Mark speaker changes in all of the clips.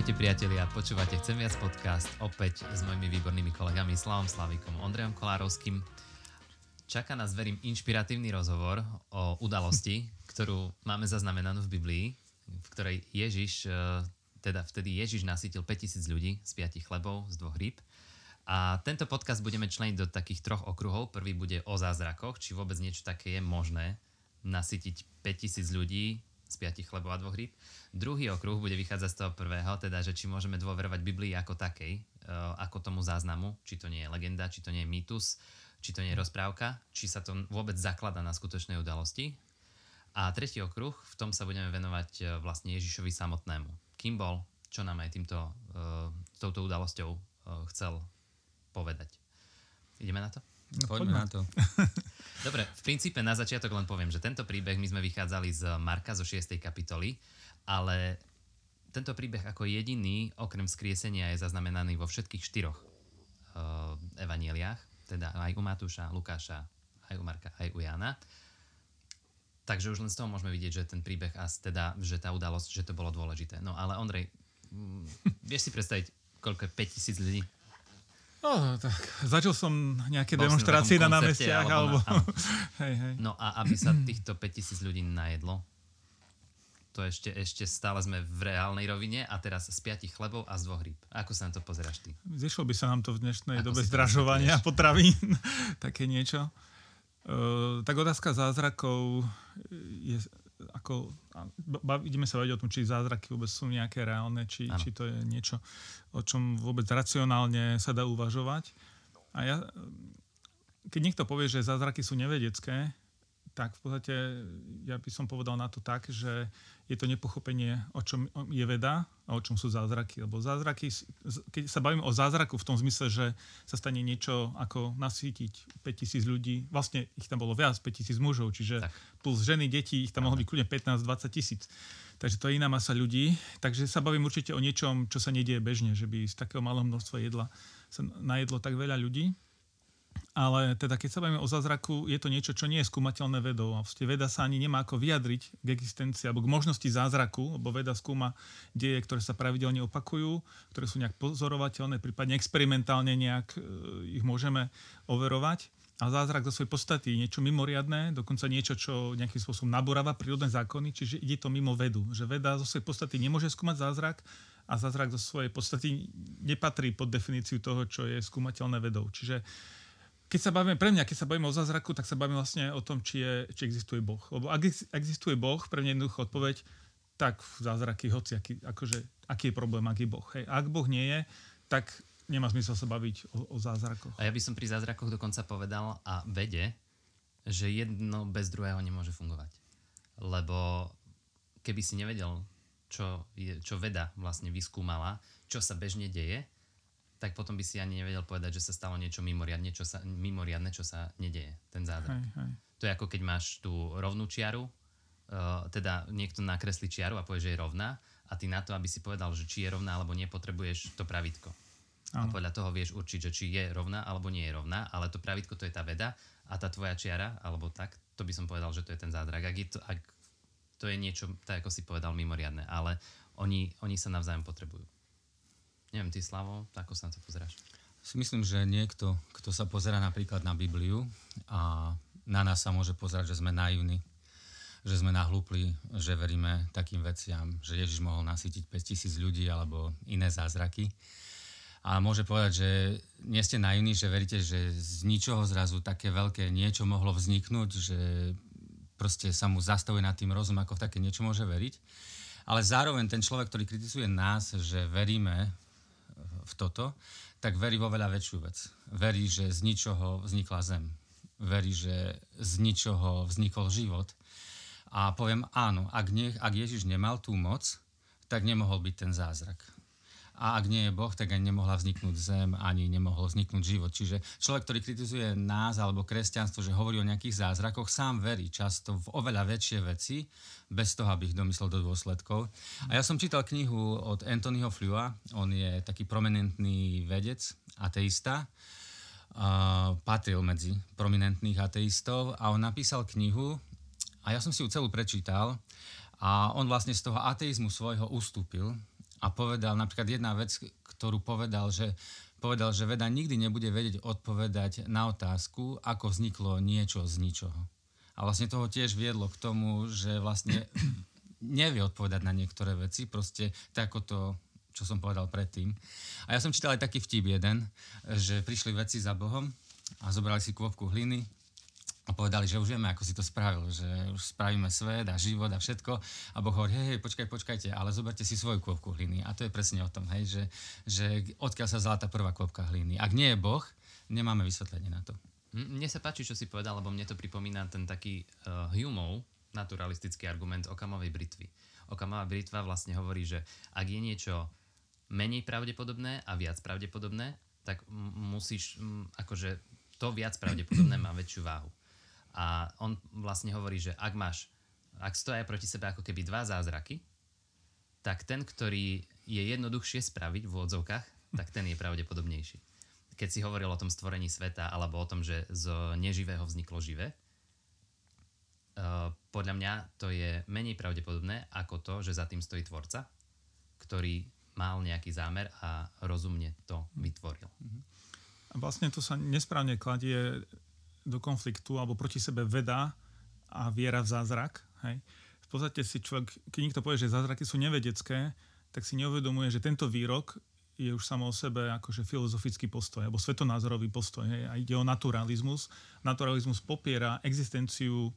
Speaker 1: Ahojte priatelia, počúvate Chcem viac podcast opäť s mojimi výbornými kolegami Slavom Slavikom, Ondrejom Kolárovským. Čaká nás, verím, inšpiratívny rozhovor o udalosti, ktorú máme zaznamenanú v Biblii, v ktorej Ježiš, e, teda vtedy Ježiš nasytil 5000 ľudí z piatich chlebov, z dvoch rýb. A tento podcast budeme členiť do takých troch okruhov. Prvý bude o zázrakoch, či vôbec niečo také je možné nasytiť 5000 ľudí z piatich chlebov a dvoch rýb. Druhý okruh bude vychádzať z toho prvého, teda, že či môžeme dôverovať Biblii ako takej, e, ako tomu záznamu, či to nie je legenda, či to nie je mýtus, či to nie je rozprávka, či sa to vôbec zaklada na skutočnej udalosti. A tretí okruh, v tom sa budeme venovať e, vlastne Ježišovi samotnému. Kým bol, čo nám aj týmto, uh, touto udalosťou chcel povedať. Ideme na to?
Speaker 2: No, poďme na to.
Speaker 1: Dobre, v princípe na začiatok len poviem, že tento príbeh my sme vychádzali z Marka zo 6. kapitoly ale tento príbeh ako jediný, okrem skriesenia, je zaznamenaný vo všetkých štyroch uh, evanieliách, teda aj u Matúša, Lukáša, aj u Marka, aj u Jana. Takže už len z toho môžeme vidieť, že ten príbeh a teda, že tá udalosť, že to bolo dôležité. No ale Ondrej, mm, vieš si predstaviť, koľko je 5000 ľudí?
Speaker 3: No, tak začal som nejaké Bol demonstrácie na námestiach, alebo... alebo...
Speaker 1: Na, hej, hej. No a aby sa týchto 5000 ľudí najedlo, to ešte, ešte stále sme v reálnej rovine a teraz z piatich chlebov a z dvoch rýb. Ako sa na to pozeráš ty?
Speaker 3: Zišlo by sa nám to v dnešnej Ako dobe zdražovania potravín, také niečo. Uh, tak otázka zázrakov je ako, ideme sa vedieť o tom, či zázraky vôbec sú nejaké reálne, či, či to je niečo, o čom vôbec racionálne sa dá uvažovať. A ja, keď niekto povie, že zázraky sú nevedecké, tak v podstate ja by som povedal na to tak, že je to nepochopenie, o čom je veda a o čom sú zázraky. Lebo zázraky, keď sa bavíme o zázraku v tom zmysle, že sa stane niečo ako nasvítiť 5000 ľudí, vlastne ich tam bolo viac, 5000 mužov, čiže tak. plus ženy, deti, ich tam mohlo byť kľudne 15-20 tisíc. Takže to je iná masa ľudí. Takže sa bavím určite o niečom, čo sa nedieje bežne, že by z takého malého množstva jedla sa najedlo tak veľa ľudí. Ale teda keď sa bavíme o zázraku, je to niečo, čo nie je skúmateľné vedou. A vlastne veda sa ani nemá ako vyjadriť k existencii alebo k možnosti zázraku, lebo veda skúma deje, ktoré sa pravidelne opakujú, ktoré sú nejak pozorovateľné, prípadne experimentálne nejak e, ich môžeme overovať. A zázrak zo svojej podstaty je niečo mimoriadné, dokonca niečo, čo nejakým spôsobom naboráva prírodné zákony, čiže ide to mimo vedu. Že veda zo svojej podstaty nemôže skúmať zázrak a zázrak zo svojej podstaty nepatrí pod definíciu toho, čo je skúmateľné vedou. Čiže keď sa bavíme, pre mňa, keď sa bavíme o zázraku, tak sa bavíme vlastne o tom, či, je, či existuje Boh. Lebo ak existuje Boh, pre mňa jednoducho odpoveď, tak zázraky, hoci aký, akože, aký je problém, aký je Boh. Hej. ak Boh nie je, tak nemá zmysel sa baviť o, o zázrakoch.
Speaker 1: A ja by som pri zázrakoch dokonca povedal a vede, že jedno bez druhého nemôže fungovať. Lebo keby si nevedel, čo, je, čo veda vlastne vyskúmala, čo sa bežne deje, tak potom by si ani nevedel povedať, že sa stalo niečo mimoriadne, čo sa, mimoriadne, čo sa nedeje, ten zázrak. Hej, hej. To je ako keď máš tú rovnú čiaru, uh, teda niekto nakreslí čiaru a povie, že je rovná a ty na to, aby si povedal, že či je rovná alebo nie, potrebuješ to pravítko. A podľa toho vieš určiť, že či je rovná alebo nie je rovná, ale to pravítko to je tá veda a tá tvoja čiara, alebo tak, to by som povedal, že to je ten zázrak. Ak, je to, ak to je niečo, tak ako si povedal, mimoriadne, ale oni, oni sa navzájom potrebujú. Neviem, ty Slavo, ako sa na to pozeráš?
Speaker 2: Si myslím, že niekto, kto sa pozera napríklad na Bibliu a na nás sa môže pozerať, že sme naivní, že sme nahlúpli, že veríme takým veciam, že Ježiš mohol nasytiť 5000 ľudí alebo iné zázraky. A môže povedať, že nie ste naivní, že veríte, že z ničoho zrazu také veľké niečo mohlo vzniknúť, že proste sa mu zastavuje nad tým rozum, ako v také niečo môže veriť. Ale zároveň ten človek, ktorý kritizuje nás, že veríme v toto, tak verí vo veľa väčšiu vec. Verí, že z ničoho vznikla zem. Verí, že z ničoho vznikol život. A poviem áno, ak, nie, ak Ježiš nemal tú moc, tak nemohol byť ten zázrak. A ak nie je Boh, tak ani nemohla vzniknúť zem, ani nemohol vzniknúť život. Čiže človek, ktorý kritizuje nás alebo kresťanstvo, že hovorí o nejakých zázrakoch, sám verí často v oveľa väčšie veci, bez toho, aby ich domyslel do dôsledkov. A ja som čítal knihu od Anthonyho Flua, on je taký prominentný vedec, ateista, uh, patril medzi prominentných ateistov a on napísal knihu a ja som si ju celú prečítal a on vlastne z toho ateizmu svojho ustúpil a povedal napríklad jedna vec, ktorú povedal, že povedal, že veda nikdy nebude vedieť odpovedať na otázku, ako vzniklo niečo z ničoho. A vlastne toho tiež viedlo k tomu, že vlastne nevie odpovedať na niektoré veci, proste tak ako to čo som povedal predtým. A ja som čítal aj taký vtip jeden, že prišli veci za Bohom a zobrali si kvopku hliny a povedali, že už vieme, ako si to spravil, že už spravíme svet a život a všetko. A Boh hovorí, hej, hej, počkaj, počkajte, ale zoberte si svoju kvopku hliny. A to je presne o tom, hej, že, že odkiaľ sa vzala tá prvá kvopka hliny. Ak nie je Boh, nemáme vysvetlenie na to.
Speaker 1: Mne sa páči, čo si povedal, lebo mne to pripomína ten taký uh, Humeov naturalistický argument Okamovej britvy. Okamová britva vlastne hovorí, že ak je niečo menej pravdepodobné a viac pravdepodobné, tak musíš, akože to viac pravdepodobné má väčšiu váhu. A on vlastne hovorí, že ak máš, ak stoja proti sebe ako keby dva zázraky, tak ten, ktorý je jednoduchšie spraviť v odzovkách, tak ten je pravdepodobnejší. Keď si hovoril o tom stvorení sveta alebo o tom, že z neživého vzniklo živé, uh, podľa mňa to je menej pravdepodobné ako to, že za tým stojí tvorca, ktorý mal nejaký zámer a rozumne to vytvoril.
Speaker 3: A vlastne to sa nesprávne kladie do konfliktu alebo proti sebe veda a viera v zázrak. Hej. V podstate si človek, keď niekto povie, že zázraky sú nevedecké, tak si neuvedomuje, že tento výrok je už samo o sebe akože filozofický postoj alebo svetonázorový postoj. Hej. A ide o naturalizmus. Naturalizmus popiera existenciu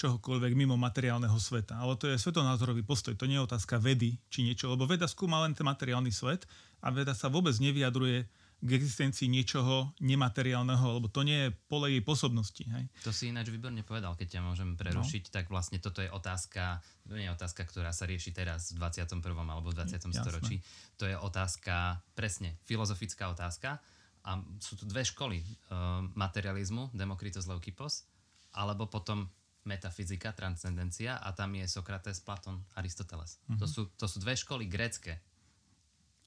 Speaker 3: čohokoľvek mimo materiálneho sveta. Ale to je svetonázorový postoj, to nie je otázka vedy či niečo, lebo veda skúma len ten materiálny svet a veda sa vôbec nevyjadruje k existencii niečoho nemateriálneho, lebo to nie je pole jej pôsobnosti. Hej.
Speaker 1: To si ináč výborne povedal, keď ťa môžem prerušiť, no. tak vlastne toto je otázka, to nie je otázka, ktorá sa rieši teraz v 21. alebo v 20. Jasné. storočí. To je otázka, presne, filozofická otázka a sú tu dve školy. Uh, materializmu, Demokritos Leukipos, alebo potom metafyzika, transcendencia a tam je Sokrates, Platon, Aristoteles. Mm-hmm. To, sú, to sú dve školy grécke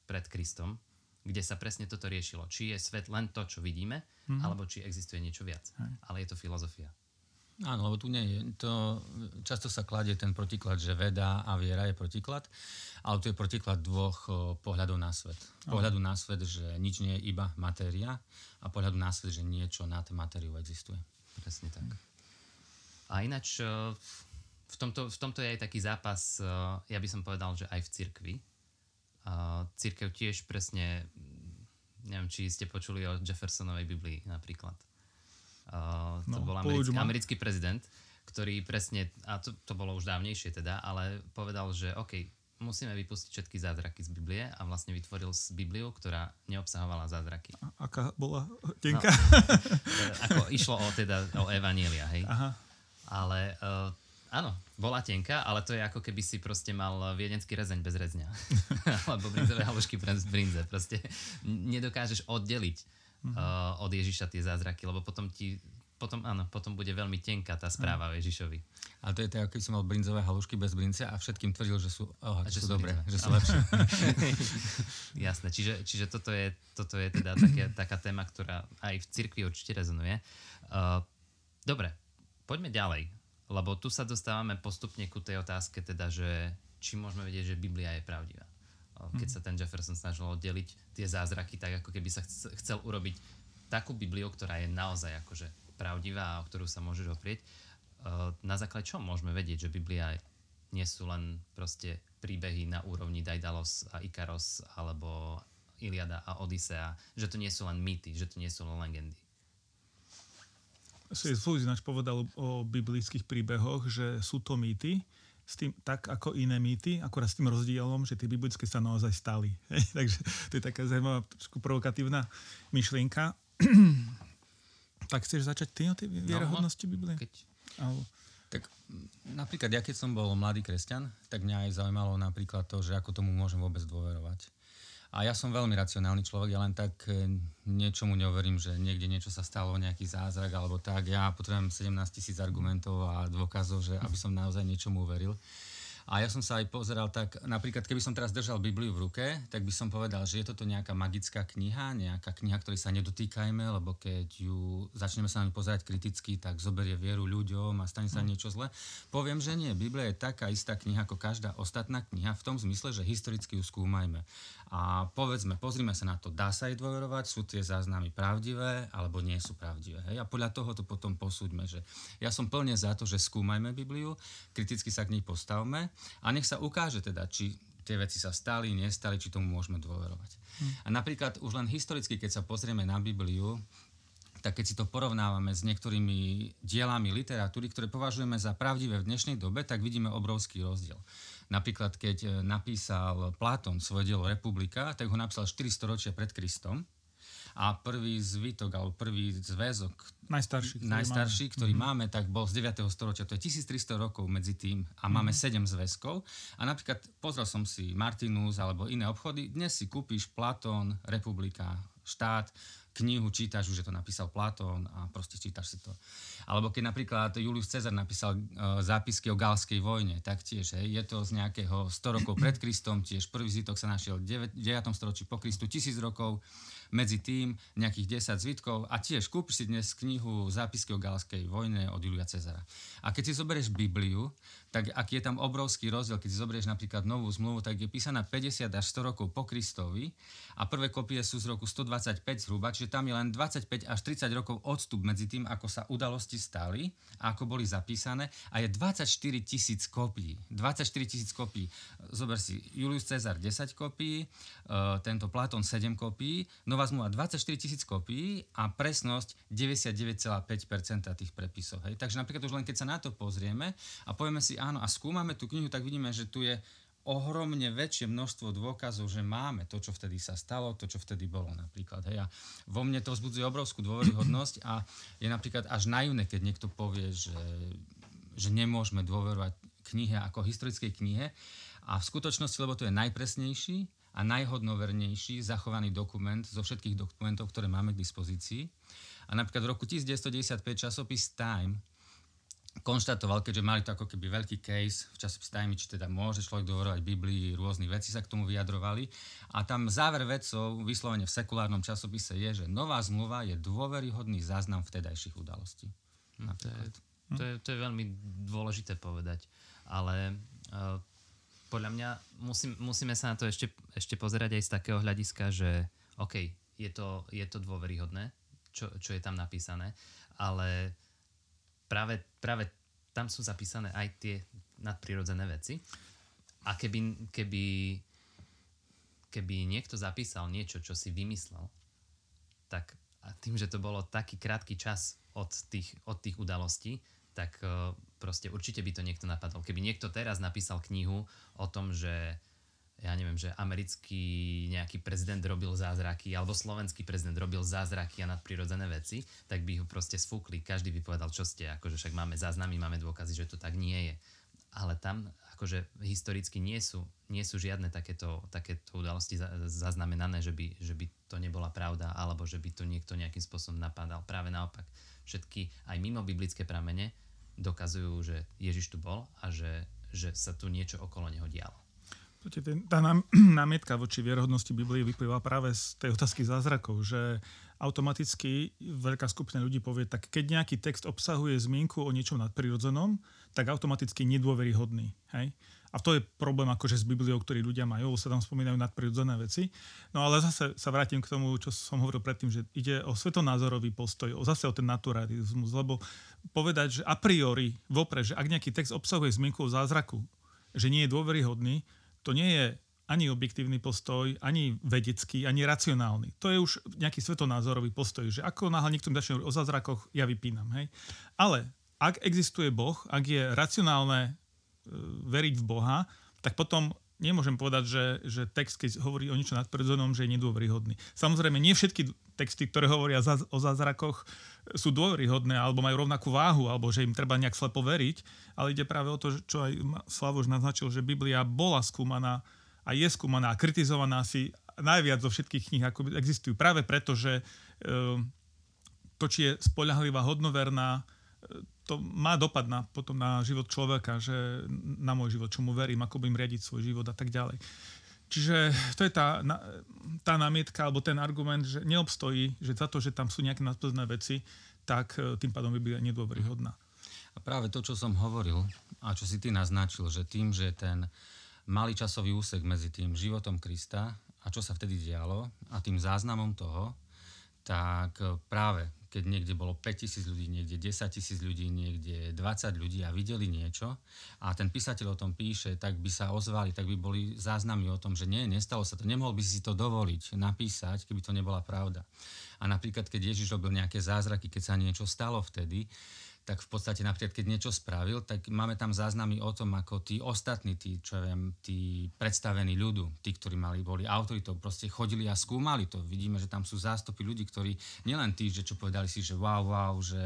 Speaker 1: pred Kristom, kde sa presne toto riešilo. Či je svet len to, čo vidíme, mm-hmm. alebo či existuje niečo viac. Hej. Ale je to filozofia.
Speaker 2: Áno, lebo tu nie je. To, často sa kladie ten protiklad, že veda a viera je protiklad, ale tu je protiklad dvoch pohľadov na svet. Pohľadu na svet, že nič nie je iba matéria a pohľadu na svet, že niečo nad matériou existuje.
Speaker 1: Presne tak. A ináč v tomto, v tomto je aj taký zápas, ja by som povedal, že aj v cirkvi. Církev tiež presne, neviem, či ste počuli o Jeffersonovej Biblii napríklad. To no, bol americký, americký prezident, ktorý presne, a to, to bolo už dávnejšie teda, ale povedal, že OK, musíme vypustiť všetky zázraky z Biblie a vlastne vytvoril z Bibliu, ktorá neobsahovala zázraky.
Speaker 3: A aká bola tenka?
Speaker 1: No, ako išlo o, teda, o Evanielia, hej? Aha ale uh, áno, bola tenká, ale to je ako keby si proste mal viedenský rezeň bez rezňa. Alebo brinzové halušky bez brinze. Proste nedokážeš oddeliť uh, od Ježiša tie zázraky, lebo potom ti potom, áno, potom bude veľmi tenká tá správa o Ježišovi.
Speaker 2: Ale to je tak, keď som mal brinzové halušky bez brince a všetkým tvrdil, že sú, oh, že sú, sú dobré, že sú lepšie.
Speaker 1: Jasné, čiže, čiže toto, je, toto je teda také, taká téma, ktorá aj v cirkvi určite rezonuje. Uh, dobre, poďme ďalej, lebo tu sa dostávame postupne ku tej otázke, teda, že či môžeme vedieť, že Biblia je pravdivá. Keď mhm. sa ten Jefferson snažil oddeliť tie zázraky, tak ako keby sa chcel urobiť takú Bibliu, ktorá je naozaj akože pravdivá a o ktorú sa môžeš oprieť. Na základe čo môžeme vedieť, že Biblia nie sú len proste príbehy na úrovni Daidalos a Ikaros alebo Iliada a Odisea, že to nie sú len mýty, že to nie sú len legendy.
Speaker 3: Svoj ináč povedal o biblických príbehoch, že sú to mýty, s tým, tak ako iné mýty, akorát s tým rozdielom, že tie biblické sa naozaj stali. Hej? Takže to je taká zaujímavá, provokatívna myšlienka. tak chceš začať ty o tej no, vierohodnosti no, Biblie? Keď...
Speaker 2: Tak napríklad ja keď som bol mladý kresťan, tak mňa aj zaujímalo napríklad to, že ako tomu môžem vôbec dôverovať. A ja som veľmi racionálny človek, ja len tak e, niečomu neuverím, že niekde niečo sa stalo, nejaký zázrak alebo tak. Ja potrebujem 17 tisíc argumentov a dôkazov, že aby som naozaj niečomu uveril. A ja som sa aj pozeral tak, napríklad keby som teraz držal Bibliu v ruke, tak by som povedal, že je toto nejaká magická kniha, nejaká kniha, ktorej sa nedotýkajme, lebo keď ju začneme sa na ňu pozerať kriticky, tak zoberie vieru ľuďom a stane sa mm. niečo zle. Poviem, že nie. Biblia je taká istá kniha ako každá ostatná kniha v tom zmysle, že historicky ju skúmajme. A povedzme, pozrime sa na to, dá sa jej dôverovať, sú tie záznamy pravdivé alebo nie sú pravdivé. Hej? A podľa toho to potom posúďme, že ja som plne za to, že skúmajme Bibliu, kriticky sa k nej postavme a nech sa ukáže teda, či tie veci sa stali, nestali, či tomu môžeme dôverovať. Hmm. A napríklad už len historicky, keď sa pozrieme na Bibliu, tak keď si to porovnávame s niektorými dielami literatúry, ktoré považujeme za pravdivé v dnešnej dobe, tak vidíme obrovský rozdiel. Napríklad, keď e, napísal Platón svoje dielo Republika, tak ho napísal 400 ročia pred Kristom a prvý zvitok alebo prvý zväzok
Speaker 3: najstarší,
Speaker 2: ktorý, najstarší, máme. ktorý mm-hmm. máme, tak bol z 9. storočia. To je 1300 rokov medzi tým a máme mm-hmm. 7 zväzkov. A napríklad pozrel som si Martinus alebo iné obchody. Dnes si kúpiš Platón, Republika, štát, knihu čítaš, už je to napísal Platón a proste čítaš si to. Alebo keď napríklad Julius Cezar napísal uh, zápisky o galskej vojne, tak tiež hej, je to z nejakého 100 rokov pred Kristom, tiež prvý zvitok sa našiel v 9. storočí po Kristu, tisíc rokov medzi tým nejakých 10 zvitkov a tiež kúpiš si dnes knihu Zápisky o galskej vojne od Julia Cezara. A keď si zoberieš Bibliu, tak aký je tam obrovský rozdiel, keď si zoberieš napríklad novú zmluvu, tak je písaná 50 až 100 rokov po Kristovi a prvé kopie sú z roku 125 zhruba, čiže tam je len 25 až 30 rokov odstup medzi tým, ako sa udalosti stali a ako boli zapísané a je 24 tisíc kopií. 24 tisíc kopií. Zober si, Julius Cezar 10 kopií, uh, tento Platón 7 kopií, Nová zmluva 24 tisíc kopií a presnosť 99,5% tých prepisov. Hej. Takže napríklad už len keď sa na to pozrieme a povieme si, áno, a skúmame tú knihu, tak vidíme, že tu je ohromne väčšie množstvo dôkazov, že máme to, čo vtedy sa stalo, to, čo vtedy bolo napríklad. Hej. A vo mne to vzbudzuje obrovskú dôveryhodnosť a je napríklad až naivné, keď niekto povie, že, že nemôžeme dôverovať knihe ako historickej knihe. A v skutočnosti, lebo to je najpresnejší a najhodnovernejší zachovaný dokument zo všetkých dokumentov, ktoré máme k dispozícii. A napríklad v roku 1995 časopis Time konštatoval, keďže mali to ako keby veľký case v časopise Time, či teda môže človek dovorovať Biblii, rôznych veci sa k tomu vyjadrovali. A tam záver vedcov, vyslovene v sekulárnom časopise je, že nová zmluva je dôveryhodný záznam vtedajších udalostí.
Speaker 1: Hm, to je, to, je, to je veľmi dôležité povedať. Ale uh, podľa mňa musím, musíme sa na to ešte, ešte pozerať aj z takého hľadiska, že OK, je to, je to dôveryhodné, čo, čo je tam napísané, ale práve, práve tam sú zapísané aj tie nadprirodzené veci. A keby, keby, keby niekto zapísal niečo, čo si vymyslel, tak a tým, že to bolo taký krátky čas od tých, od tých udalostí, tak uh, proste určite by to niekto napadol. Keby niekto teraz napísal knihu o tom, že ja neviem, že americký nejaký prezident robil zázraky, alebo slovenský prezident robil zázraky a nadprirodzené veci, tak by ho proste sfúkli. Každý by povedal, čo ste, akože však máme záznamy, máme dôkazy, že to tak nie je. Ale tam akože historicky nie sú, nie sú žiadne takéto, takéto udalosti zaznamenané, že by, že by to nebola pravda, alebo že by to niekto nejakým spôsobom napadal. Práve naopak, všetky aj mimo biblické pramene dokazujú, že Ježiš tu bol a že, že sa tu niečo okolo neho dialo.
Speaker 3: Tá námietka voči vierohodnosti Biblie vyplýva práve z tej otázky zázrakov, že automaticky veľká skupina ľudí povie, tak keď nejaký text obsahuje zmienku o niečom nadprirodzenom, tak automaticky nedôveryhodný. Hej? A to je problém akože s Bibliou, ktorý ľudia majú, sa tam spomínajú nadprirodzené veci. No ale zase sa vrátim k tomu, čo som hovoril predtým, že ide o svetonázorový postoj, o zase o ten naturalizmus, lebo povedať, že a priori, vopre, že ak nejaký text obsahuje zmienku o zázraku, že nie je dôveryhodný, to nie je ani objektívny postoj, ani vedecký, ani racionálny. To je už nejaký svetonázorový postoj, že ako náhle niekto začne o zázrakoch, ja vypínam. Hej? Ale ak existuje Boh, ak je racionálne veriť v Boha, tak potom nemôžem povedať, že, že text, keď hovorí o niečo nadprirodzenom, že je nedôveryhodný. Samozrejme, nie všetky texty, ktoré hovoria o zázrakoch, sú dôveryhodné alebo majú rovnakú váhu, alebo že im treba nejak slepo veriť, ale ide práve o to, čo aj Slavoš naznačil, že Biblia bola skúmaná a je skúmaná a kritizovaná si najviac zo všetkých kníh, ako existujú. Práve preto, že ehm, to, či je spolahlivá, hodnoverná, to má dopad na, potom na život človeka, že na môj život, čomu verím, ako budem riadiť svoj život a tak ďalej. Čiže to je tá, tá námietka alebo ten argument, že neobstojí, že za to, že tam sú nejaké nadpozné veci, tak e, tým pádom by byla nedôveryhodná.
Speaker 2: A práve to, čo som hovoril a čo si ty naznačil, že tým, že ten malý časový úsek medzi tým životom Krista a čo sa vtedy dialo a tým záznamom toho, tak e, práve keď niekde bolo 5000 ľudí, niekde 10 tisíc ľudí, niekde 20 ľudí a videli niečo a ten písateľ o tom píše, tak by sa ozvali, tak by boli záznamy o tom, že nie, nestalo sa to, nemohol by si to dovoliť napísať, keby to nebola pravda. A napríklad, keď Ježiš robil nejaké zázraky, keď sa niečo stalo vtedy, tak v podstate napríklad, keď niečo spravil, tak máme tam záznamy o tom, ako tí ostatní, tí, čo viem, tí predstavení ľudu, tí, ktorí mali, boli autoritou, proste chodili a skúmali to. Vidíme, že tam sú zástupy ľudí, ktorí nielen tí, že čo povedali si, že wow, wow, že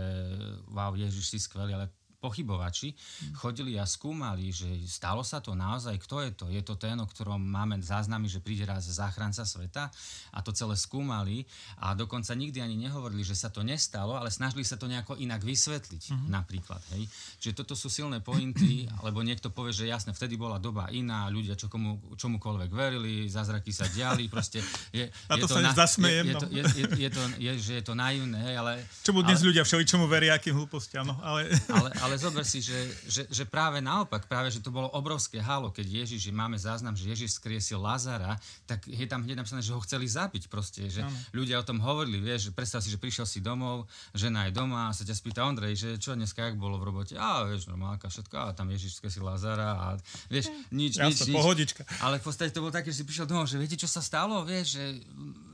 Speaker 2: wow, Ježiš si skvelý, ale pochybovači chodili a skúmali, že stalo sa to naozaj, kto je to? Je to ten, o ktorom máme záznamy, že príde raz záchranca sveta a to celé skúmali a dokonca nikdy ani nehovorili, že sa to nestalo, ale snažili sa to nejako inak vysvetliť mm-hmm. napríklad. Hej? Čiže toto sú silné pointy, alebo niekto povie, že jasne, vtedy bola doba iná, ľudia čo komu, čomukoľvek verili, zázraky sa diali, proste je,
Speaker 3: to, je to sa na, zasmejem.
Speaker 2: Je, je, to, je, je, je, to, je, že je to naivné, ale...
Speaker 3: Čomu dnes ale, ľudia všeličomu veria, akým hlúpostiam, no, ale...
Speaker 2: ale, ale zober si, že, že, že práve naopak, práve, že to bolo obrovské halo, keď Ježiš, že máme záznam, že Ježiš skriesil Lazara, tak je tam hneď napísané, že ho chceli zabiť proste, že ano. ľudia o tom hovorili, vieš, že predstav si, že prišiel si domov, žena je doma a sa ťa spýta Ondrej, že čo dneska, jak bolo v robote? A vieš, normálka, všetko, a tam Ježiš skriesil Lazara a vieš, nič,
Speaker 3: Jasne,
Speaker 2: nič,
Speaker 3: pohodička.
Speaker 2: Ale v podstate to bolo také, že si prišiel domov, že viete, čo sa stalo, vieš, že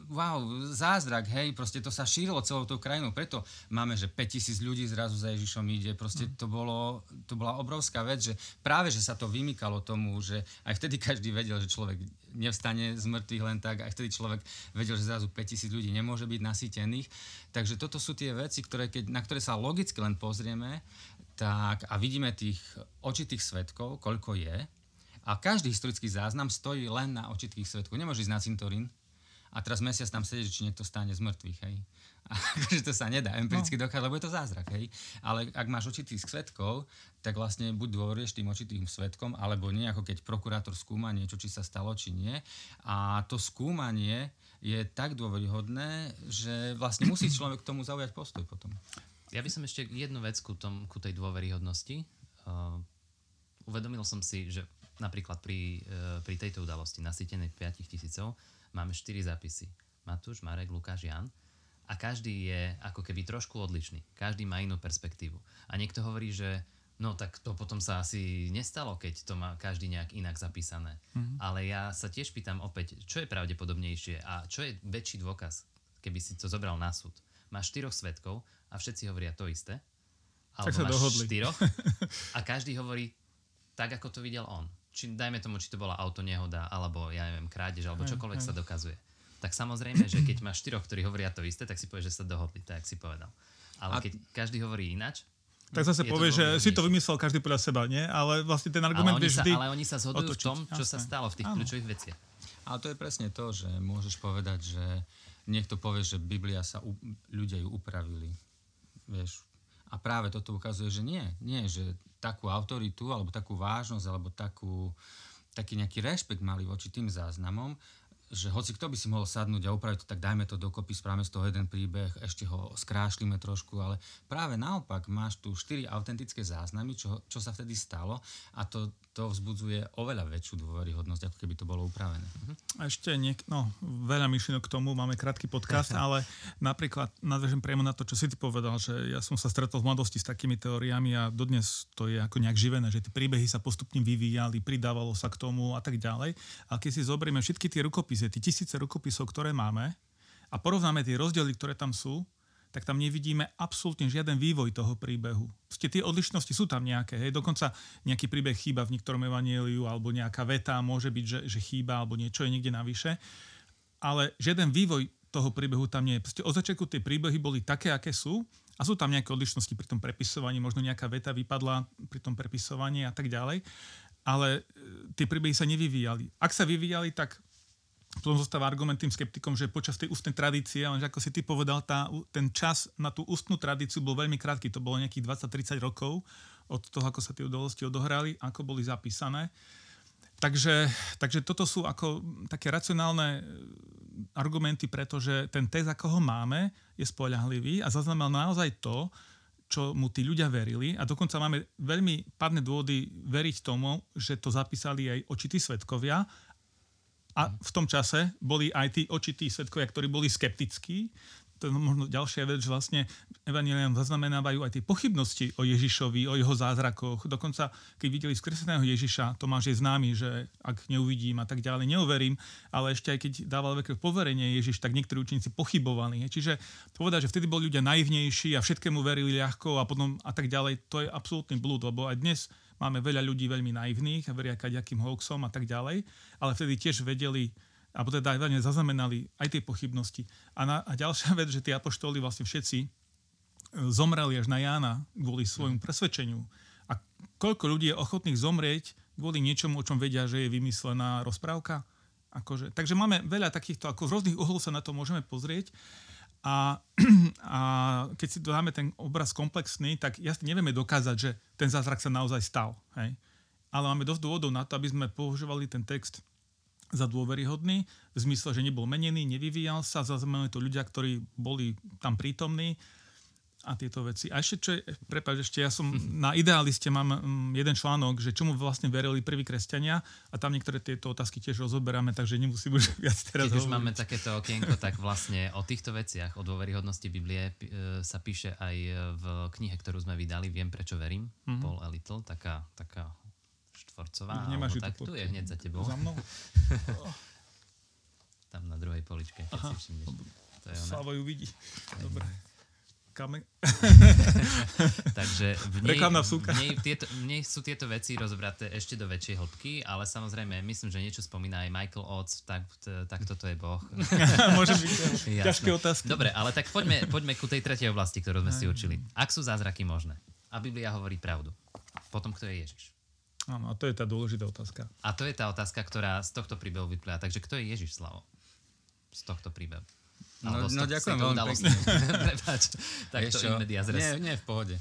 Speaker 2: wow, zázrak, hej, proste to sa šírilo celou tou krajinou, preto máme, že 5000 ľudí zrazu za Ježišom ide, proste to, bolo, to bola obrovská vec, že práve, že sa to vymykalo tomu, že aj vtedy každý vedel, že človek nevstane z mŕtvych len tak, aj vtedy človek vedel, že zrazu 5000 ľudí nemôže byť nasýtených, takže toto sú tie veci, ktoré, keď, na ktoré sa logicky len pozrieme, tak a vidíme tých očitých svetkov, koľko je, a každý historický záznam stojí len na očitých svetkov. Nemôže ísť na cintorín, a teraz mesiac tam sedieť, či niekto stane z mŕtvych, hej. A akože to sa nedá empiricky no. dokázať, lebo je to zázrak, hej. Ale ak máš očitých svetkov, tak vlastne buď dôverieš tým očitým svetkom, alebo nie, ako keď prokurátor skúma niečo, či sa stalo, či nie. A to skúmanie je tak dôveryhodné, že vlastne musí človek k tomu zaujať postoj potom.
Speaker 1: Ja by som ešte jednu vec ku, tom, ku tej dôveryhodnosti. Uh, uvedomil som si, že napríklad pri, uh, pri tejto udalosti nasýtenej 5 tisícov máme štyri zápisy. Matúš, Marek, Lukáš, Jan. A každý je ako keby trošku odlišný. Každý má inú perspektívu. A niekto hovorí, že no tak to potom sa asi nestalo, keď to má každý nejak inak zapísané. Mm-hmm. Ale ja sa tiež pýtam opäť, čo je pravdepodobnejšie a čo je väčší dôkaz, keby si to zobral na súd. Máš štyroch svetkov a všetci hovoria to isté.
Speaker 3: Alebo tak sa máš dohodli.
Speaker 1: štyroch a každý hovorí tak, ako to videl on či dajme tomu, či to bola autonehoda, alebo ja neviem, krádež, alebo čokoľvek aj, aj. sa dokazuje. Tak samozrejme, že keď máš štyroch, ktorí hovoria to isté, tak si povieš, že sa dohodli, tak si povedal. Ale a... keď každý hovorí ináč,
Speaker 3: tak zase povie, že si to vymyslel každý podľa seba, nie? Ale vlastne ten argument
Speaker 1: ale
Speaker 3: vie vždy
Speaker 1: Ale oni sa zhodujú otočiť. v tom, čo Jasne. sa stalo v tých Áno. kľúčových veciach.
Speaker 2: Ale to je presne to, že môžeš povedať, že niekto povie, že Biblia sa u, ľudia ju upravili. Vieš, a práve toto ukazuje, že nie. Nie, že takú autoritu, alebo takú vážnosť, alebo takú, taký nejaký rešpekt mali voči tým záznamom, že hoci kto by si mohol sadnúť a upraviť to, tak dajme to dokopy, správame z toho jeden príbeh, ešte ho skrášlime trošku, ale práve naopak máš tu štyri autentické záznamy, čo, čo sa vtedy stalo a to, to vzbudzuje oveľa väčšiu dôveryhodnosť, ako keby to bolo upravené.
Speaker 3: Mhm. A ešte niek- no, veľa myšlienok k tomu, máme krátky podcast, ale napríklad nadvežem priamo na to, čo si ty povedal, že ja som sa stretol v mladosti s takými teóriami a dodnes to je ako nejak živené, že tie príbehy sa postupne vyvíjali, pridávalo sa k tomu a tak ďalej. A keď si zoberieme všetky tie rukopisy, tie tisíce rukopisov, ktoré máme a porovnáme tie rozdiely, ktoré tam sú, tak tam nevidíme absolútne žiaden vývoj toho príbehu. Proste tie odlišnosti sú tam nejaké. Hej. Dokonca nejaký príbeh chýba v niektorom evanieliu alebo nejaká veta môže byť, že, že chýba alebo niečo je niekde navyše. Ale žiaden vývoj toho príbehu tam nie je. Proste od začiatku tie príbehy boli také, aké sú a sú tam nejaké odlišnosti pri tom prepisovaní, možno nejaká veta vypadla pri tom prepisovaní a tak ďalej. Ale e, tie príbehy sa nevyvíjali. Ak sa vyvíjali, tak potom zostáva argument tým skeptikom, že počas tej ústnej tradície, lenže ako si ty povedal, tá, ten čas na tú ústnu tradíciu bol veľmi krátky, to bolo nejakých 20-30 rokov od toho, ako sa tie udalosti odohrali, ako boli zapísané. Takže, takže toto sú ako také racionálne argumenty, pretože ten test, ako ho máme, je spoľahlivý a zaznamenal naozaj to, čo mu tí ľudia verili a dokonca máme veľmi padné dôvody veriť tomu, že to zapísali aj očití svetkovia a v tom čase boli aj tí očití svetkovia, ktorí boli skeptickí, to je možno ďalšia vec, že vlastne evaneliám zaznamenávajú aj tie pochybnosti o Ježišovi, o jeho zázrakoch. Dokonca, keď videli skreseného Ježiša, Tomáš je známy, že ak neuvidím a tak ďalej, neuverím, ale ešte aj keď dával veľké poverenie Ježiš, tak niektorí učeníci pochybovali. Čiže povedať, že vtedy boli ľudia naivnejší a všetkému verili ľahko a potom a tak ďalej, to je absolútny blúd, lebo aj dnes máme veľa ľudí veľmi naivných a veria kaďakým hoaxom a tak ďalej, ale vtedy tiež vedeli alebo teda aj zaznamenali aj tie pochybnosti. A, na, a ďalšia vec, že tí apoštoli vlastne všetci e, zomreli až na Jána kvôli svojmu presvedčeniu. A koľko ľudí je ochotných zomrieť kvôli niečomu, o čom vedia, že je vymyslená rozprávka? Akože, takže máme veľa takýchto, ako z rôznych uhlov sa na to môžeme pozrieť. A, a keď si dáme ten obraz komplexný, tak jasne nevieme dokázať, že ten zázrak sa naozaj stal. Hej? Ale máme dosť dôvodov na to, aby sme používali ten text za dôveryhodný, v zmysle, že nebol menený, nevyvíjal sa, zaznamenali to ľudia, ktorí boli tam prítomní a tieto veci. A ešte čo je, prepáč, ešte ja som na Idealiste mám um, jeden článok, že čomu vlastne verili prví kresťania a tam niektoré tieto otázky tiež rozoberáme, takže nemusím už viac teraz
Speaker 1: Keď už máme takéto okienko, tak vlastne o týchto veciach, o dôveryhodnosti Biblie e, sa píše aj v knihe, ktorú sme vydali, Viem, prečo verím, mm-hmm. Paul a Little, taká, taká štvorcová.
Speaker 3: Nemáš
Speaker 1: tak, tu je hneď za tebou.
Speaker 3: Za mnou?
Speaker 1: Tam na druhej poličke, keď Aha. si všimneš.
Speaker 3: To je ona. Slavo ju vidí. Dobre. Kame...
Speaker 1: Takže v nej, v, nej, tieto, v nej sú tieto veci rozobraté ešte do väčšej hĺbky, ale samozrejme, myslím, že niečo spomína aj Michael Oates, tak, tak toto je Boh.
Speaker 3: Môže byť ťažké otázky.
Speaker 1: Dobre, ale tak poďme, poďme ku tej tretej oblasti, ktorú sme si učili. Ak sú zázraky možné a Biblia hovorí pravdu, potom kto je Ježiš?
Speaker 3: Áno, a to je tá dôležitá otázka.
Speaker 1: A to je tá otázka, ktorá z tohto príbehu vyplýva. Takže kto je Ježiš Slavo? Z tohto príbehu.
Speaker 2: No, no ďakujem veľmi pekne.
Speaker 1: tak to
Speaker 2: Nie, nie, v pohode.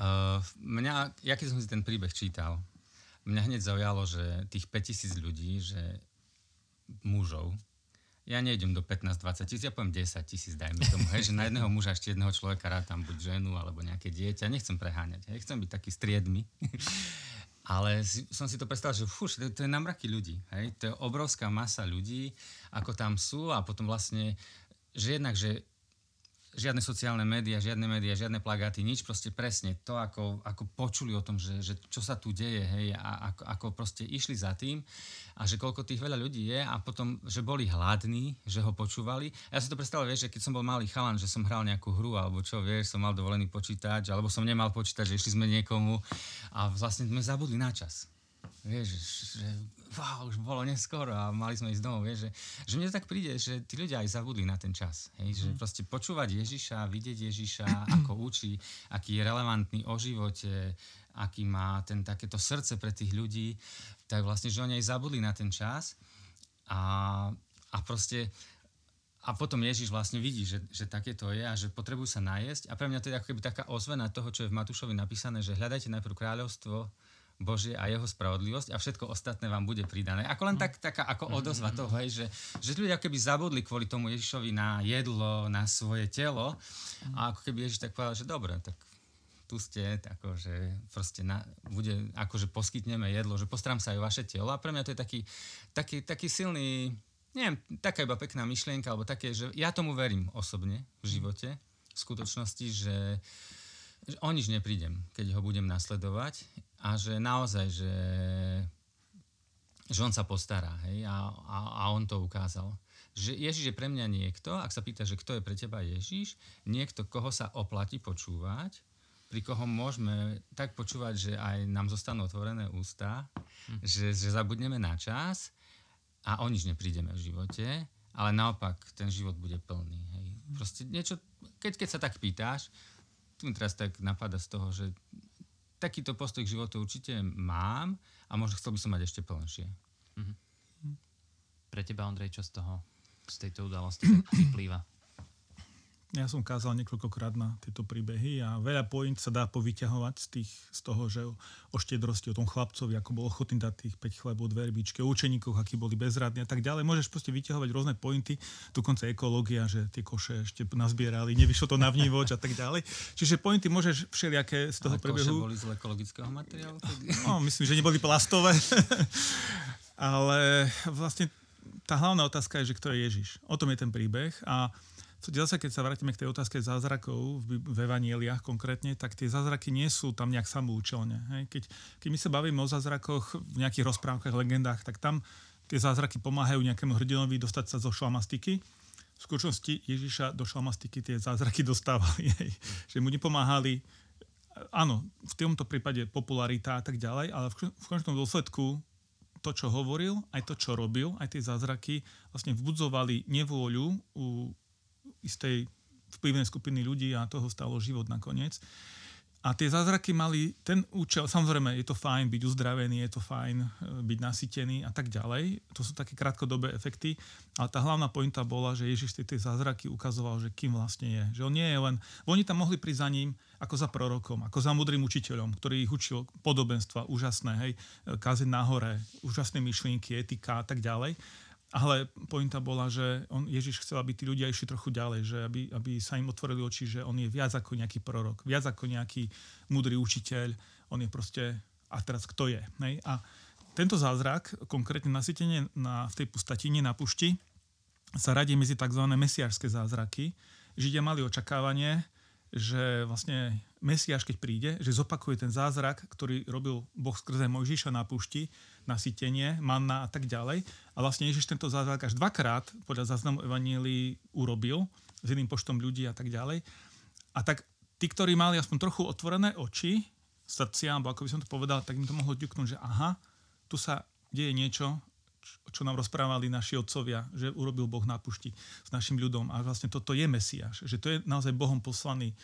Speaker 2: Uh, mňa, ja keď som si ten príbeh čítal, mňa hneď zaujalo, že tých 5000 ľudí, že mužov, ja nejdem do 15-20 tisíc, ja poviem 10 tisíc, dajme tomu, hej, že na jedného muža ešte jedného človeka rád tam buď ženu alebo nejaké dieťa, nechcem preháňať, hej, chcem byť taký striedmy. Ale som si to predstavil, že fuš, to, to je na mraky ľudí. Hej? To je obrovská masa ľudí, ako tam sú a potom vlastne, že jednak, že žiadne sociálne médiá, žiadne médiá, žiadne plagáty, nič, proste presne to, ako, ako počuli o tom, že, že čo sa tu deje, hej, a ako, ako proste išli za tým a že koľko tých veľa ľudí je a potom, že boli hladní, že ho počúvali. Ja si to predstavil, vieš, že keď som bol malý chalan, že som hral nejakú hru alebo čo, vieš, som mal dovolený počítač, alebo som nemal počítať, že išli sme niekomu a vlastne sme zabudli na čas. Vieš, že wow, už bolo neskoro a mali sme ísť domov, vieš, že, že mne tak príde, že tí ľudia aj zabudli na ten čas, hej, že mm. proste počúvať Ježiša, vidieť Ježiša, ako učí, aký je relevantný o živote, aký má ten takéto srdce pre tých ľudí, tak vlastne, že oni aj zabudli na ten čas a, a proste a potom Ježiš vlastne vidí, že, že také to je a že potrebujú sa najesť. A pre mňa to je ako keby taká ozvena toho, čo je v Matúšovi napísané, že hľadajte najprv kráľovstvo Božie a jeho spravodlivosť a všetko ostatné vám bude pridané. Ako len tak, taká ako mhm, odozva mhm. toho, hej, že, že ľudia keby zabudli kvôli tomu Ježišovi na jedlo, na svoje telo a ako keby Ježiš tak povedal, že dobre, tak tu ste, akože proste na, bude, akože poskytneme jedlo, že postaram sa aj vaše telo. A pre mňa to je taký, taký, taký silný, neviem, taká iba pekná myšlienka, alebo také, že ja tomu verím osobne v živote, v skutočnosti, že, že o nič neprídem, keď ho budem nasledovať a že naozaj, že, že on sa postará hej, a, a, a on to ukázal. Že Ježiš je pre mňa niekto, ak sa pýta, že kto je pre teba Ježiš, niekto, koho sa oplatí počúvať, pri koho môžeme tak počúvať, že aj nám zostanú otvorené ústa, hm. že, že zabudneme na čas a o nič neprídeme v živote, ale naopak ten život bude plný. Hej. Proste niečo, keď, keď sa tak pýtáš, tu teraz tak napadá z toho, že takýto postoj k životu určite mám a možno chcel by som mať ešte plnšie. Mm-hmm.
Speaker 1: pre teba, Ondrej, čo z toho, z tejto udalosti vyplýva?
Speaker 3: Ja som kázal niekoľkokrát na tieto príbehy a veľa point sa dá povyťahovať z, tých, z toho, že o, o štiedrosti, o tom chlapcovi, ako bol ochotný dať tých 5 chlebov, dve rybičky, o učeníkoch, akí boli bezradní a tak ďalej. Môžeš proste vyťahovať rôzne pointy, dokonca ekológia, že tie koše ešte nazbierali, nevyšlo to na vnívoč a tak ďalej. Čiže pointy môžeš všelijaké z toho
Speaker 2: Ale
Speaker 3: príbehu.
Speaker 2: boli z ekologického materiálu?
Speaker 3: No, myslím, že neboli plastové. Ale vlastne tá hlavná otázka je, že kto je Ježiš. O tom je ten príbeh a zase keď sa vrátime k tej otázke zázrakov v, evanieliach konkrétne, tak tie zázraky nie sú tam nejak samoučelne. Hej? Keď, keď my sa bavíme o zázrakoch v nejakých rozprávkach, legendách, tak tam tie zázraky pomáhajú nejakému hrdinovi dostať sa zo šlamastiky. V skutočnosti Ježiša do šlamastiky tie zázraky dostávali. Hej? Že mu nepomáhali áno, v tomto prípade popularita a tak ďalej, ale v, v končnom dôsledku to, čo hovoril, aj to, čo robil, aj tie zázraky vlastne vbudzovali nevôľu u istej vplyvnej skupiny ľudí a toho stalo život nakoniec. A tie zázraky mali ten účel, samozrejme je to fajn byť uzdravený, je to fajn e, byť nasytený a tak ďalej. To sú také krátkodobé efekty, ale tá hlavná pointa bola, že Ježiš tie zádraky ukazoval, že kým vlastne je. Že on nie je len... Oni tam mohli prísť za ním ako za prorokom, ako za mudrým učiteľom, ktorý ich učil podobenstva úžasné, hej, kazeň nahore, úžasné myšlienky, etika a tak ďalej. Ale pointa bola, že on, Ježiš chcel, aby tí ľudia išli trochu ďalej, že aby, aby sa im otvorili oči, že on je viac ako nejaký prorok, viac ako nejaký múdry učiteľ, on je proste, a teraz kto je. Nej? A tento zázrak, konkrétne nasytenie na, v tej pustatine na pušti, sa radí medzi tzv. mesiárske zázraky. Židia mali očakávanie, že vlastne Mesiáš, keď príde, že zopakuje ten zázrak, ktorý robil Boh skrze Mojžiša na pušti, nasytenie, manna a tak ďalej. A vlastne Ježiš tento zázrak až dvakrát podľa záznamu Evanielii urobil s iným počtom ľudí a tak ďalej. A tak tí, ktorí mali aspoň trochu otvorené oči, srdcia, alebo ako by som to povedal, tak im to mohlo ďuknúť, že aha, tu sa deje niečo, čo nám rozprávali naši otcovia, že urobil Boh na pušti s našim ľudom. A vlastne toto je Mesiáš, že to je naozaj Bohom poslaný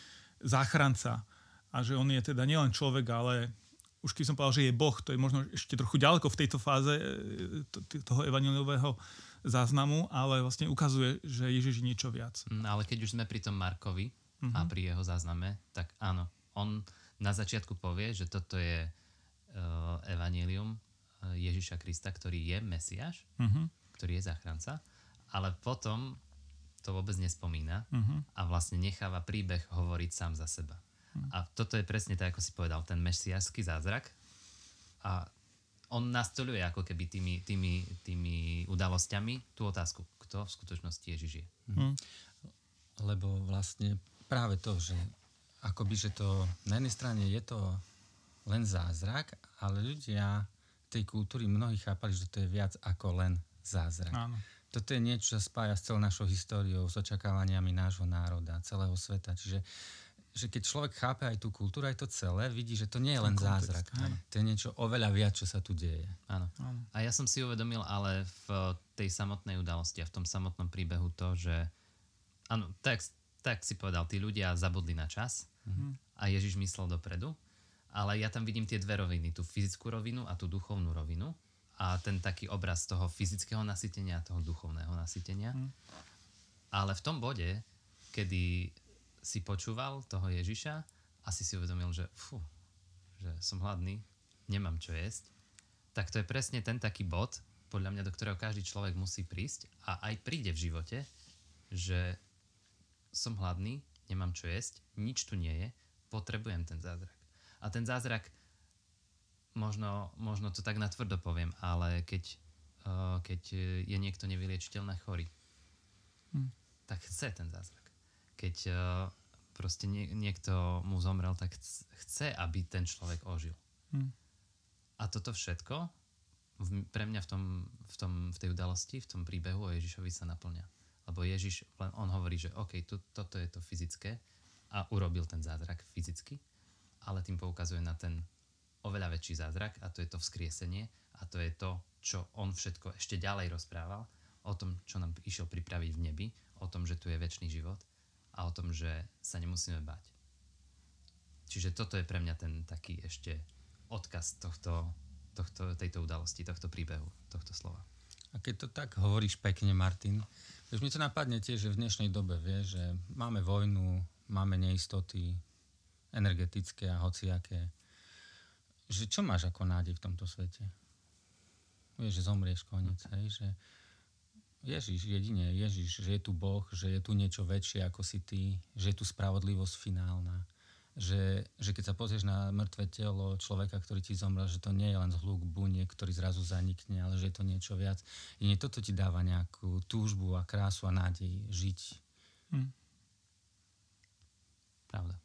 Speaker 3: záchranca a že on je teda nielen človek, ale už keď som povedal, že je Boh, to je možno ešte trochu ďaleko v tejto fáze e, toho evaniliového záznamu, ale vlastne ukazuje, že Ježiš je niečo viac.
Speaker 1: Mm, ale keď už sme pri tom Markovi uh-huh. a mhm. pri jeho zázname, tak áno, on na začiatku povie, že toto je uh, evanilium Ježiša Krista, ktorý je Mesiáš, uh-huh. ktorý je záchranca, ale potom to vôbec nespomína uh-huh. a vlastne necháva príbeh hovoriť sám za seba. Uh-huh. A toto je presne tak, ako si povedal, ten mesiášsky zázrak a on nastoluje ako keby tými, tými, tými udalosťami tú otázku, kto v skutočnosti Ježiš je. Uh-huh.
Speaker 2: Lebo vlastne práve to, že akoby, že to na jednej strane je to len zázrak, ale ľudia tej kultúry mnohí chápali, že to je viac ako len zázrak. Áno. Toto je niečo, čo sa spája s celou našou históriou, s očakávaniami nášho národa, celého sveta. Čiže že keď človek chápe aj tú kultúru, aj to celé, vidí, že to nie je len kontext, zázrak. Áno. To je niečo oveľa viac, čo sa tu deje.
Speaker 1: Áno. áno. A ja som si uvedomil ale v tej samotnej udalosti a v tom samotnom príbehu to, že áno, tak, tak si povedal, tí ľudia zabudli na čas mm-hmm. a Ježiš myslel dopredu ale ja tam vidím tie dve roviny, tú fyzickú rovinu a tú duchovnú rovinu a ten taký obraz toho fyzického nasytenia a toho duchovného nasytenia. Hmm. Ale v tom bode, kedy si počúval toho Ježiša a si si uvedomil, že fú, že som hladný, nemám čo jesť, tak to je presne ten taký bod, podľa mňa, do ktorého každý človek musí prísť a aj príde v živote, že som hladný, nemám čo jesť, nič tu nie je, potrebujem ten zázrak. A ten zázrak, možno, možno to tak natvrdo poviem, ale keď, uh, keď je niekto nevyliečiteľné chorý, hm. tak chce ten zázrak. Keď uh, proste nie, niekto mu zomrel, tak chce, aby ten človek ožil. Hm. A toto všetko v, pre mňa v, tom, v, tom, v tej udalosti, v tom príbehu o Ježišovi sa naplňa. Lebo Ježiš, len on hovorí, že OK, tu, toto je to fyzické a urobil ten zázrak fyzicky ale tým poukazuje na ten oveľa väčší zázrak a to je to vzkriesenie a to je to, čo on všetko ešte ďalej rozprával o tom, čo nám išiel pripraviť v nebi, o tom, že tu je väčší život a o tom, že sa nemusíme bať. Čiže toto je pre mňa ten taký ešte odkaz tohto, tohto, tejto udalosti, tohto príbehu, tohto slova.
Speaker 2: A keď to tak hovoríš pekne, Martin, vieš, mi to napadne tiež, že v dnešnej dobe, vieš, že máme vojnu, máme neistoty energetické a hociaké. Že čo máš ako nádej v tomto svete? Vieš, že zomrieš koniec, hej, že Ježiš, jedine Ježiš, že je tu Boh, že je tu niečo väčšie ako si ty, že je tu spravodlivosť finálna že, že keď sa pozrieš na mŕtve telo človeka, ktorý ti zomrel, že to nie je len zhluk buniek, ktorý zrazu zanikne, ale že je to niečo viac. I nie toto ti dáva nejakú túžbu a krásu a nádej žiť. Hm.
Speaker 1: Pravda.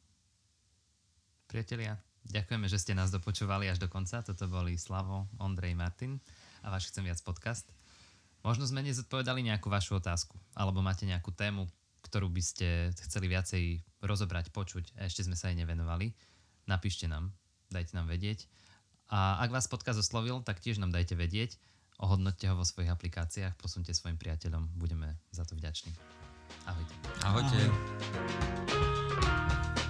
Speaker 1: Priatelia, ďakujeme, že ste nás dopočúvali až do konca. Toto boli Slavo, Ondrej, Martin a váš Chcem viac podcast. Možno sme nezodpovedali nejakú vašu otázku, alebo máte nejakú tému, ktorú by ste chceli viacej rozobrať, počuť a ešte sme sa aj nevenovali, napíšte nám, dajte nám vedieť. A ak vás podcast oslovil, tak tiež nám dajte vedieť, ohodnoťte ho vo svojich aplikáciách, posunte svojim priateľom, budeme za to vďační. Ahojte.
Speaker 2: Ahojte. Ahoj.